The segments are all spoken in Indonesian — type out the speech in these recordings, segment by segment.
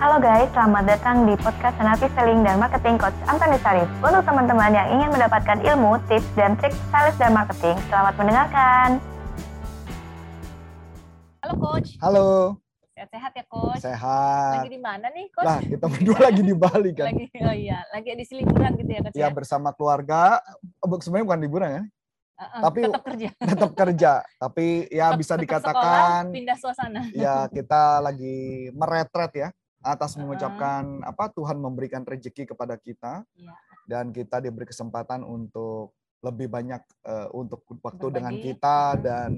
Halo guys, selamat datang di podcast Senapi Selling dan Marketing Coach Antoni Sarif. Untuk teman-teman yang ingin mendapatkan ilmu, tips, dan trik sales dan marketing, selamat mendengarkan. Halo Coach, Halo, sehat-sehat ya Coach? sehat. Lagi di mana nih Coach? Lah, kita berdua lagi di Bali kan. Lagi, oh iya, lagi di liburan gitu ya Coach Ya bersama keluarga, sebenarnya bukan liburan ya, Uh-uh, tapi- tetap kerja. tetap kerja. Tapi ya Tetap- bisa tetap dikatakan sekolah, pindah suasana. ya kita lagi meretret ya atas mengucapkan apa Tuhan memberikan rezeki kepada kita Iya. dan kita diberi kesempatan untuk lebih banyak eh, untuk waktu dengan Berbagi. kita Uh-uh. dan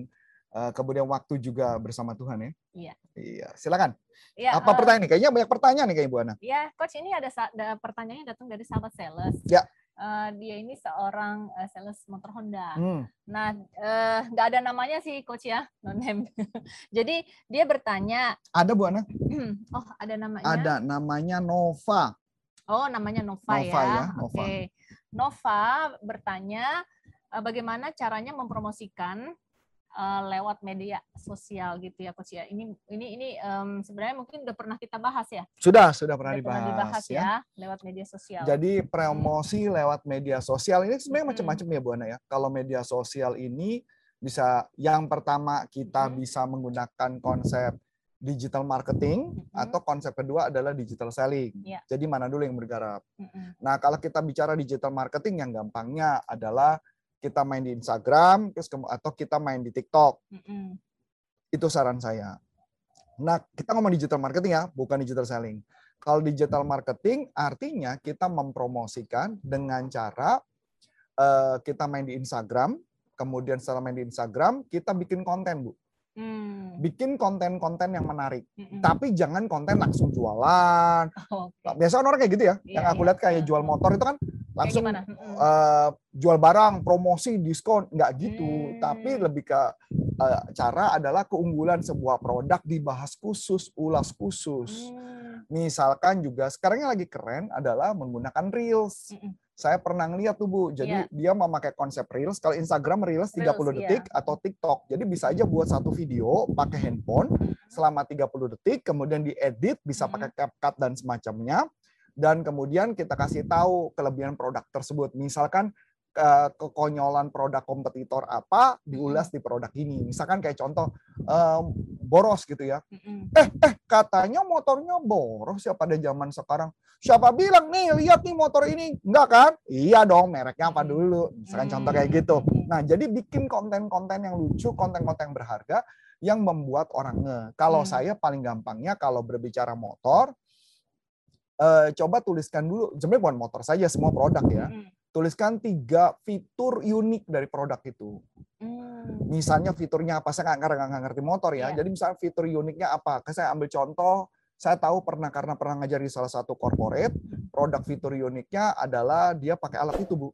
eh, kemudian waktu juga bersama Tuhan ya. Iya. Iya, silakan. Ya, Apa eh, pertanyaan nih? Kayaknya banyak pertanyaan nih kayak Ibu Ana. Ya, Coach ini ada, ada pertanyaannya datang dari sahabat sales. Ya. Eh, dia ini seorang eh, sales motor Honda. Hmm. Nah, eh, nggak ada namanya sih Coach ya, no name. Jadi dia bertanya, Ada Bu Ana? oh ada namanya? Ada namanya Nova. Oh, namanya Nova, Nova ya. ya, Nova. Oke. Nova bertanya eh, bagaimana caranya mempromosikan eh, lewat media sosial gitu ya coach ya. Ini ini ini em, sebenarnya mungkin udah pernah kita bahas ya. Sudah, sudah pernah Udah dibahas, ya. ya lewat media sosial. Jadi promosi lewat media sosial ini sebenarnya Mm-mm. macam-macam ya Bu Ana ya. Kalau media sosial ini bisa yang pertama kita Mm-mm. bisa menggunakan konsep digital marketing Mm-mm. atau konsep kedua adalah digital selling. Iya. Jadi mana dulu yang bergarap? Mm-mm. Nah, kalau kita bicara digital marketing yang gampangnya adalah kita main di Instagram terus atau kita main di TikTok. Mm-mm. Itu saran saya. Nah, kita ngomong digital marketing ya, bukan digital selling. Kalau digital marketing artinya kita mempromosikan dengan cara eh, kita main di Instagram, kemudian setelah main di Instagram, kita bikin konten, Bu. Hmm. Bikin konten-konten yang menarik. Mm-mm. Tapi jangan konten langsung jualan. Oke. Biasa orang kayak gitu ya. Iya, yang aku iya. lihat kayak jual motor itu kan langsung eh, jual barang, promosi, diskon, nggak gitu. Hmm. Tapi lebih ke eh, cara adalah keunggulan sebuah produk dibahas khusus, ulas khusus. Hmm. Misalkan juga sekarang yang lagi keren adalah menggunakan reels. Mm-mm. Saya pernah ngeliat tuh Bu, jadi Iya. dia memakai konsep reels. Kalau Instagram reels 30 Reels, iya. detik atau TikTok. Jadi bisa aja buat satu video pakai handphone selama 30 detik, kemudian diedit, bisa pakai CapCut dan semacamnya. Dan kemudian kita kasih tahu kelebihan produk tersebut. Misalkan ke- kekonyolan produk kompetitor apa diulas di produk ini. Misalkan kayak contoh em, boros gitu ya. Mm-mm. Katanya motornya boros ya pada zaman sekarang. Siapa bilang nih lihat nih motor ini enggak kan? Iya dong mereknya apa dulu. Misalkan contoh kayak gitu. Nah, jadi bikin konten-konten yang lucu, konten-konten yang berharga yang membuat orang nge. Kalau Hmm. saya paling gampangnya kalau berbicara motor eh, coba tuliskan dulu, sebenarnya bukan motor saja, semua produk ya. Mm-mm. Tuliskan tiga fitur unik dari produk itu. Hmm. Misalnya fiturnya apa, saya nggak nggak ngerti motor ya. Iya. Jadi misalnya fitur uniknya apa? Saya ambil contoh, saya tahu pernah karena pernah ngajar di salah satu corporate, produk fitur uniknya adalah dia pakai alat itu bu,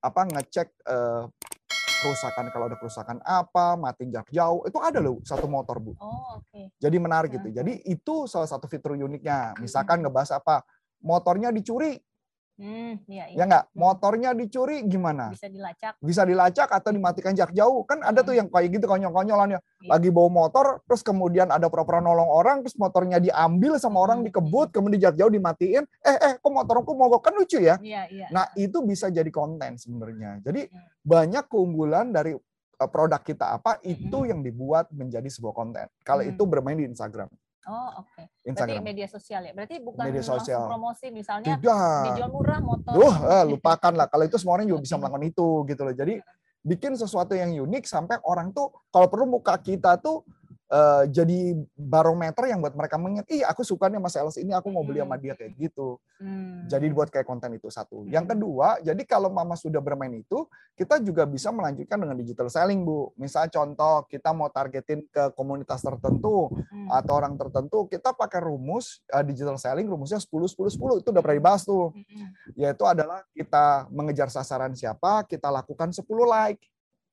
apa ngecek eh, kerusakan kalau ada kerusakan apa, mati jarak jauh, itu ada loh satu motor bu. Oh, oke. Jadi menarik gitu. Jadi itu salah satu fitur uniknya. Misalkan ngebahas apa, motornya dicuri, Hmm, iya, iya. ya nggak? Motornya dicuri gimana? Bisa dilacak. Bisa dilacak atau dimatikan jarak jauh. Kan ada tuh yang kayak gitu konyol-konyolan ya. Iya. Lagi bawa motor, terus kemudian ada pura-pura nolong orang, terus motornya diambil sama orang Hmm. dikebut, kemudian jarak jauh dimatiin. Eh, eh, kok motorku mogok? Kan lucu ya. Iya, iya. Nah, itu bisa jadi konten sebenarnya. Jadi Hmm. banyak keunggulan dari uh, produk kita apa, itu yang dibuat menjadi sebuah konten. Kalau Hmm. itu bermain di Instagram. Oh, oke. Berarti Instagram. media sosial ya. Berarti bukan Media sosial. promosi misalnya Tidak. dijual murah motor. Duh, eh, lupakan lah. Kalau itu semua orang juga bisa melakukan itu gitu loh. Jadi bikin sesuatu yang unik sampai orang tuh kalau perlu muka kita tuh eh, jadi barometer yang buat mereka mengingat, ih aku suka nih sama sales ini, aku mau beli sama dia kayak gitu. Hmm. Jadi buat kayak konten itu satu. Yang Hmm. kedua, jadi kalau mama sudah bermain itu, kita juga bisa melanjutkan dengan digital selling, Bu. Misal contoh kita mau targetin ke komunitas tertentu Hmm. atau orang tertentu, kita pakai rumus eh, digital selling, rumusnya 10 10 10 itu udah pernah dibahas tuh Hmm. yaitu adalah kita mengejar sasaran siapa, kita lakukan 10 like.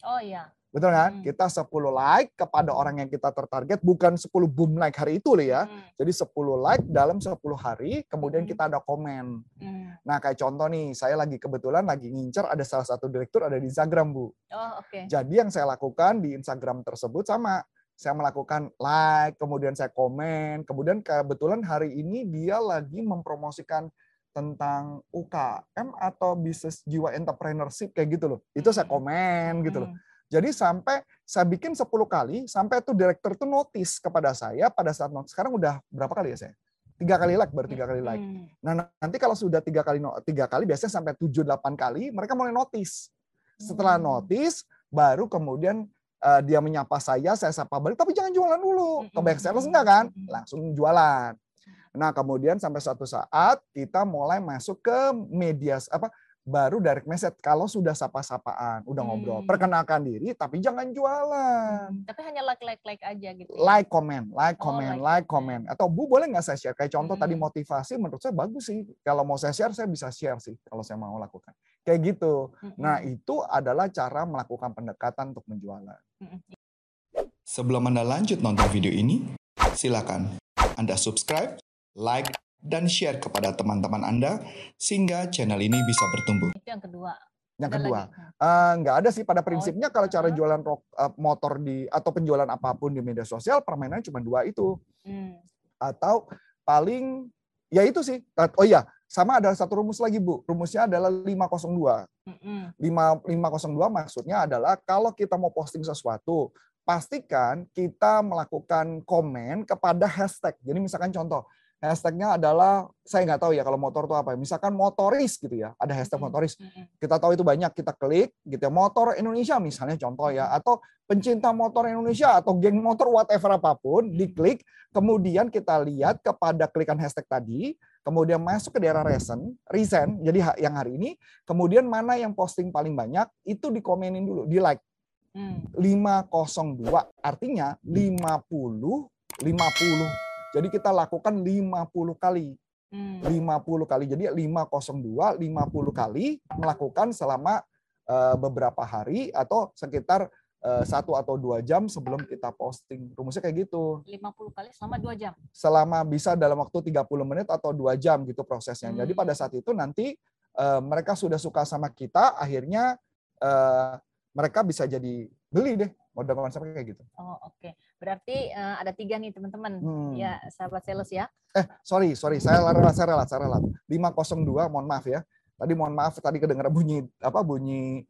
Oh iya. Betul kan? Hmm. Kita 10 like kepada orang yang kita tertarget, bukan 10 boom like hari itu loh ya. Hmm. Jadi 10 like dalam 10 hari, kemudian Hmm. kita ada komen. Hmm. Nah kayak contoh nih, saya lagi kebetulan lagi ngincer ada salah satu direktur ada di Instagram Bu. Oh oke. Jadi yang saya lakukan di Instagram tersebut sama, saya melakukan like, kemudian saya komen, kemudian kebetulan hari ini dia lagi mempromosikan tentang UKM atau bisnis jiwa entrepreneurship kayak gitu loh. Itu saya komen gitu loh. Jadi sampai saya bikin 10 kali, sampai tuh direktur tuh notice kepada saya pada saat notice. Sekarang udah berapa kali ya saya? Tiga kali like, baru tiga kali like. Nah nanti kalau sudah tiga kali tiga kali, biasanya sampai tujuh delapan kali, mereka mulai notice. Setelah Hmm. notice, baru kemudian eh, dia menyapa saya, saya sapa balik. Tapi jangan jualan dulu. Mm-mm. Ke back sales enggak kan? Langsung jualan. Nah kemudian sampai suatu saat kita mulai masuk ke media apa baru direct message kalau sudah sapa-sapaan, udah ngobrol, Hmm. perkenalkan diri, tapi jangan jualan Hmm, Tapi hanya like like like aja gitu. ya? like comment, like Oh, comment, like like comment. Atau Bu boleh nggak saya share? Kayak contoh tadi Mm-mm. motivasi menurut saya bagus sih. Kalau mau saya share, saya bisa share sih kalau saya mau lakukan. Kayak gitu. Mm-mm. Nah itu adalah cara melakukan pendekatan untuk menjualan. Mm-mm. Sebelum Anda lanjut nonton video ini, silakan Anda subscribe, like, dan share kepada teman-teman Anda sehingga channel ini bisa bertumbuh. itu yang kedua. Yang kedua, nggak ada sih pada prinsipnya kalau cara jualan rok- eh, motor di atau penjualan apa pun di media sosial permainannya cuma dua itu. Hmm. atau paling ya itu sih. Oh iya, sama ada satu rumus lagi Bu. Rumusnya adalah 502. Mm-mm. 5 502 maksudnya adalah kalau kita mau posting sesuatu, pastikan kita melakukan komen kepada hashtag. Jadi misalkan contoh, hashtagnya adalah saya nggak tahu ya kalau motor itu apa. Misalkan motoris gitu ya, ada hashtag motoris. Kita tahu itu banyak, kita klik gitu ya. Motor Indonesia misalnya contoh ya, atau pencinta motor Indonesia atau geng motor whatever apa pun, diklik, kemudian kita lihat kepada klikan hashtag tadi, kemudian masuk ke daerah recent, recent, jadi yang hari ini, kemudian mana yang posting paling banyak, itu dikomenin dulu, di like. Hmm. 502, artinya 50, 50. Jadi kita lakukan 50 kali. Hmm. 50 kali. Jadi 502, 50 kali melakukan selama eh, beberapa hari atau sekitar eh, satu atau dua jam sebelum kita posting. Rumusnya kayak gitu. 50 kali selama 2 jam. Selama bisa dalam waktu 30 menit atau dua jam gitu prosesnya. Jadi Hmm. pada saat itu nanti eh, mereka sudah suka sama kita, akhirnya mereka bisa jadi beli deh. Modal konsepnya kayak gitu. Oh, oke. Berarti eh, ada tiga nih teman-teman. Hmm. Ya, sahabat sales ya. Eh, sorry, sorry, saya ralat, saya ralat, saya ralat. 502, mohon maaf ya. Tadi mohon maaf, tadi kedengeran bunyi apa bunyi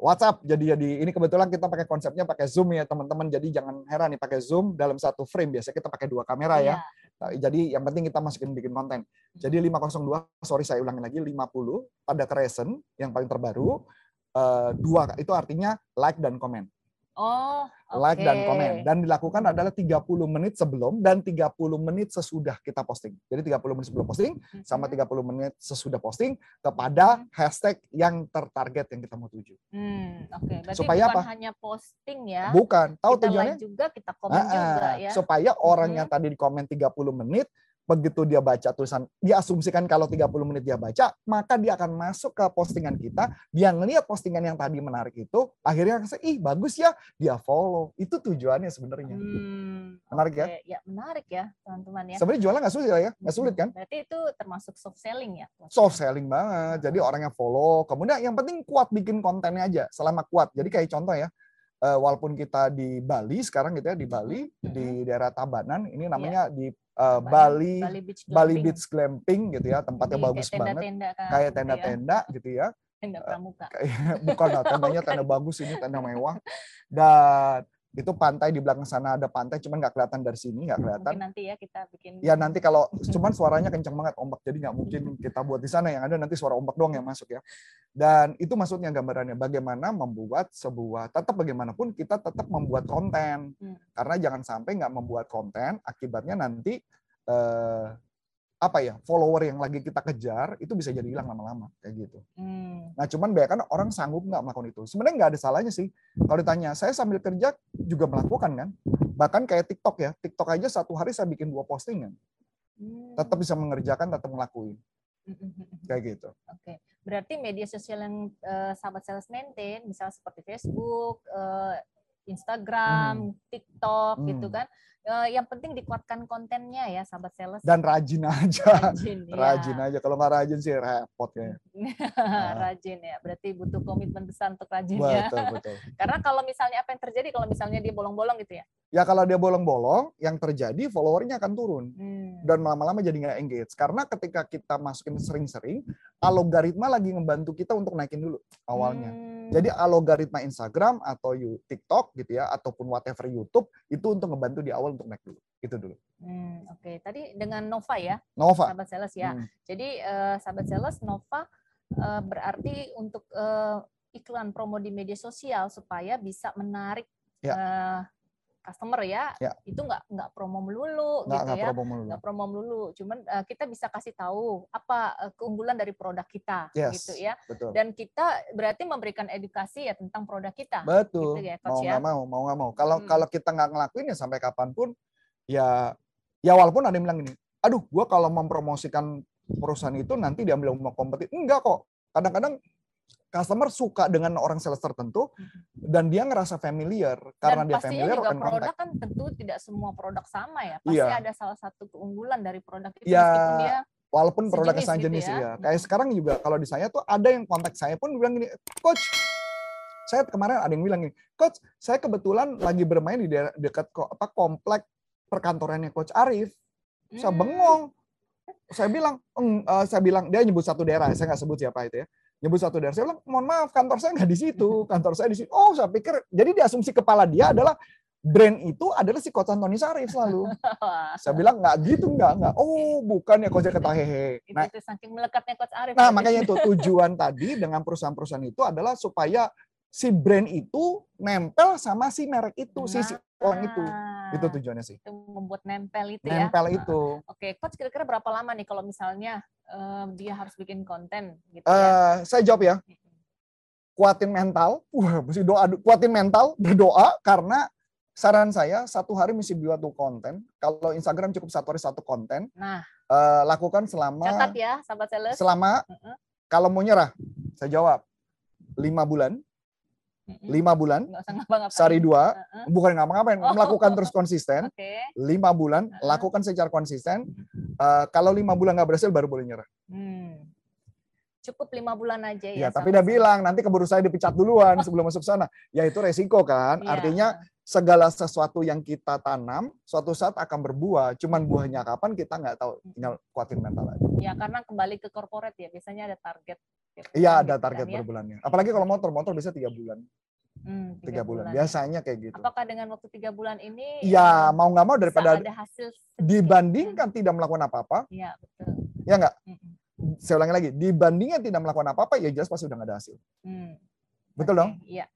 WhatsApp. Jadi jadi ini kebetulan kita pakai konsepnya pakai Zoom ya teman-teman. Jadi jangan heran nih pakai Zoom dalam satu frame. Biasanya kita pakai dua kamera ya. Nah, Jadi yang penting kita masukin bikin konten. Jadi 502, sorry saya ulangi lagi 50 pada Crescent yang paling terbaru. eh, dua itu artinya like dan komen. Oh, oke. Like dan komen. Dan dilakukan adalah 30 menit sebelum dan 30 menit sesudah kita posting. Jadi 30 menit sebelum posting sama 30 menit sesudah posting kepada hashtag yang tertarget yang kita mau tuju. Hmm, oke. Berarti Supaya bukan apa? hanya posting ya. Bukan, tahu kita tujuannya? like juga, kita komen Ah, juga ya. Supaya orang Mhm. yang tadi di komen 30 menit begitu dia baca tulisan, dia asumsikan kalau 30 menit dia baca, maka dia akan masuk ke postingan kita, dia ngelihat postingan yang tadi menarik itu, akhirnya ngerasa, ih bagus ya, dia follow. Itu tujuannya sebenarnya. Hmm, Menarik ya? oke. Ya, menarik ya, teman-teman ya. Sebenarnya jualan nggak sulit ya, nggak sulit kan? Berarti itu termasuk soft selling ya? soft selling banget. Jadi orang yang follow, kemudian yang penting kuat bikin kontennya aja. Selama kuat. Jadi kayak contoh ya, eh, walaupun kita di Bali sekarang gitu ya di Bali di daerah Tabanan, ini namanya di eh, Bali Bali Beach Bali Glamping. Beach Glamping gitu ya, tempatnya Jadi bagus kayak banget, tenda-tenda kan, kayak gitu ya. tenda-tenda gitu ya. Tenda pramuka. Kayak- Bukan lah, tendanya tenda bagus ini tenda mewah. Dan itu pantai di belakang sana ada pantai, cuman nggak kelihatan dari sini, nggak kelihatan. Mungkin nanti ya kita bikin. Ya nanti kalau cuman suaranya kencang banget ombak jadi nggak mungkin kita buat di sana yang ada nanti suara ombak doang yang masuk ya. Dan itu maksudnya gambarannya bagaimana membuat sebuah tetap bagaimanapun kita tetap membuat konten Hmm. karena jangan sampai nggak membuat konten akibatnya nanti eh, apa ya follower yang lagi kita kejar itu bisa jadi hilang lama-lama kayak gitu. Hmm, Nah cuman banyak kan orang sanggup nggak melakukan itu. Sebenarnya nggak ada salahnya sih. Kalau ditanya, saya sambil kerja juga melakukan kan. Bahkan kayak TikTok ya. TikTok aja satu hari saya bikin dua postingan. hmm, Tetap bisa mengerjakan, tetap ngelakuin. hmm, hmm, hmm, hmm. Kayak gitu. Oke, berarti media sosial yang eh, sahabat sales maintain, misalnya seperti Facebook, eh, Instagram, TikTok gitu Hmm. kan. Eh, yang penting dikuatkan kontennya ya sahabat sales. Dan rajin aja. rajin, ya. Rajin aja. Kalau nggak rajin sih repot ya. rajin ya. Berarti butuh komitmen besar untuk rajin ya. Betul, betul. Karena kalau misalnya apa yang terjadi kalau misalnya dia bolong-bolong gitu ya. Ya kalau dia bolong-bolong, yang terjadi followernya akan turun. Hmm. Dan lama-lama jadi nggak engage. Karena ketika kita masukin sering-sering, algoritma lagi ngebantu kita untuk naikin dulu awalnya. Hmm. Jadi algoritma Instagram atau you- TikTok gitu ya, ataupun whatever YouTube, itu untuk ngebantu di awal untuk naik dulu. Itu dulu. Hmm, Oke, tadi dengan Nova ya, Nova. sahabat sales ya. Hmm. Jadi eh, sahabat sales Nova eh, berarti untuk eh, iklan promo di media sosial supaya bisa menarik Ya. eh, customer ya. Ya. Itu nggak nggak promo melulu Nggak, gitu nggak ya. promo melulu. nggak promo melulu. Cuman eh, kita bisa kasih tahu apa eh, keunggulan dari produk kita Yes. gitu ya. Betul. Dan kita berarti memberikan edukasi ya tentang produk kita. Betul. Gitu ya, mau ya. nggak mau, mau nggak mau. Kalau Hmm. kalau kita nggak ngelakuin ya sampai kapan pun, ya ya walaupun ada yang bilang gini, aduh, gua kalau mempromosikan perusahaan itu nanti diambil sama kompetitor. Enggak kok. Kadang-kadang customer suka dengan orang sales tertentu dan dia ngerasa familiar karena Dan dia familiar juga produk contact. kan tentu tidak semua produk sama ya. Pasti Iya. ada salah satu keunggulan dari produk itu Ya, meskipun dia Walaupun produknya sejenis sejenis gitu ya. ya. Kayak sekarang juga kalau di saya tuh ada yang kontak saya pun bilang gini, coach, saya kemarin ada yang bilang gini, coach, saya kebetulan lagi bermain di daerah dekat kok apa komplek perkantorannya coach Arif. Saya Hmm. bengong. Saya bilang, eh, saya bilang dia nyebut satu daerah, saya nggak sebut siapa itu ya. Nyebut satu daerah. Saya bilang, mohon maaf, kantor saya nggak di situ. Kantor saya di situ. Oh, saya pikir. Jadi di asumsi kepala dia adalah brand itu adalah si Coach Antoni Sarif selalu. Saya bilang nggak gitu, nggak nggak. Oh, bukan ya Coach kata hehe. itu, Nah, itu saking melekatnya coach Arif. nah makanya itu tujuan tadi dengan perusahaan-perusahaan itu adalah supaya si brand itu nempel sama si merek itu, si, si orang itu. Itu Nah, tujuannya sih. itu membuat nempel itu ya. Nempel Nah, itu. Oke, coach kira-kira berapa lama nih kalau misalnya eh, dia harus bikin konten gitu Eh, ya? saya jawab ya. kuatin mental, wah mesti doa, kuatin mental, berdoa karena saran saya satu hari mesti buat tuh konten. Kalau Instagram cukup satu hari satu konten, Nah, eh, lakukan selama catat ya, sahabat sales. selama Heeh. kalau mau nyerah, saya jawab lima bulan. Lima bulan, sehari dua, bukan ngapa-ngapain, Oh. melakukan terus konsisten, Oke. lima bulan, Heeh. lakukan secara konsisten. Eh, kalau lima bulan nggak berhasil, baru boleh nyerah. Hmm. Cukup lima bulan aja Ya, ya. tapi dia bilang nanti keburu saya dipecat duluan sebelum masuk sana. Ya itu resiko kan. Iya. Artinya segala sesuatu yang kita tanam suatu saat akan berbuah. Cuman buahnya kapan kita nggak tahu. Tinggal kuatin mental aja. Ya karena kembali ke corporate ya biasanya ada target. Iya bulan ada gitu target kan ya. per bulannya. Apalagi kalau motor, motor bisa tiga bulan, Hmm, tiga bulan. ya. Biasanya kayak gitu. Apakah dengan waktu tiga bulan ini? Ya mau nggak mau daripada ada hasil sedikit? dibandingkan tidak melakukan apa-apa, Iya betul. ya nggak. Mm-mm. Saya ulangi lagi, dibandingkan tidak melakukan apa-apa, ya jelas pasti udah nggak ada hasil. Hmm. Betul Oke, dong? Iya.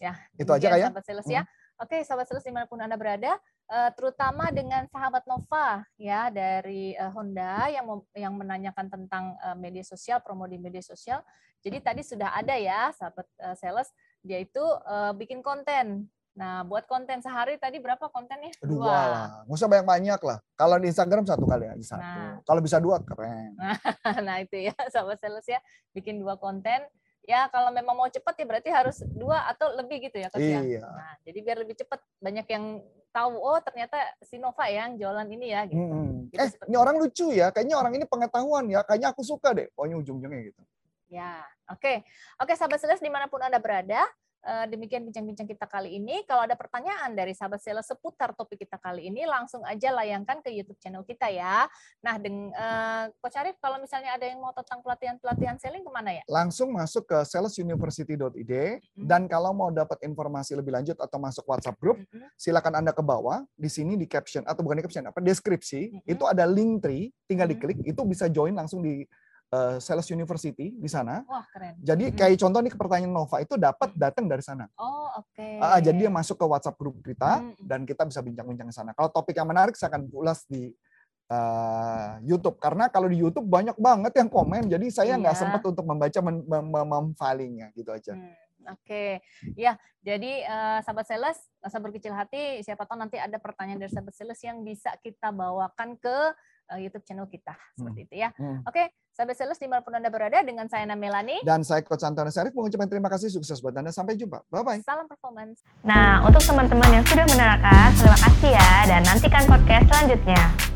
Ya. Itu aja kayak. Sahabat sales ya. Oke, sahabat sales di mana pun anda berada, eh, terutama dengan sahabat Nova ya dari eh, Honda yang yang menanyakan tentang eh, media sosial, promo di media sosial. Jadi tadi sudah ada ya sahabat sales, dia itu bikin konten. Nah, buat konten sehari tadi berapa kontennya? Dua lah, nggak usah banyak-banyak lah. Kalau di Instagram satu kali aja satu. Nah. Kalau bisa dua keren. nah itu ya sahabat sales ya bikin dua konten ya kalau memang mau cepat ya berarti harus dua atau lebih gitu ya coach ya Iya. nah jadi biar lebih cepat banyak yang tahu oh ternyata si Nova ya yang jualan ini ya gitu Mm-mm. Gitu Eh, ini orang lucu ya. Kayaknya orang ini pengetahuan ya. Kayaknya aku suka deh. Pokoknya ujung-ujungnya gitu. ya oke oke sahabat sales di mana pun anda berada demikian bincang-bincang kita kali ini kalau ada pertanyaan dari sahabat sales seputar topik kita kali ini langsung aja layangkan ke YouTube channel kita ya nah dengan Coach Arif kalau misalnya ada yang mau tentang pelatihan-pelatihan selling ke mana ya Langsung masuk ke salesuniversity.id Mm. dan kalau mau dapat informasi lebih lanjut atau masuk WhatsApp group, Mm-mm. silakan Anda ke bawah. Di sini di caption atau bukan di caption, apa deskripsi, Mm-mm. itu ada link tree, tinggal Mm. diklik, itu bisa join langsung di eh, Sales University di sana. Wah keren. Jadi Mm. kayak contoh nih pertanyaan Nova itu dapat Mm. datang dari sana. Oh oke. Ah, jadi dia masuk ke WhatsApp grup kita Mm. dan kita bisa bincang-bincang di sana. Kalau topik yang menarik saya akan ulas di eh, YouTube karena kalau di YouTube banyak banget yang komen, jadi saya nggak Iya. sempat untuk membaca mem- mem- mem- memfilingnya gitu aja. Hmm, Oke, ya. Jadi eh, sahabat sales, usah berkecil hati. Siapa tahu nanti ada pertanyaan dari sahabat sales yang bisa kita bawakan ke uh, YouTube channel kita seperti itu ya. Hmm. Oke, sahabat sales di mana pun anda berada dengan saya Namelani. Dan saya Coach Antonio Sarif mengucapkan terima kasih sukses buat Anda. Sampai jumpa. Bye-bye. Salam performance. Nah, untuk teman-teman yang sudah menerangkan, terima kasih ya dan nantikan podcast selanjutnya.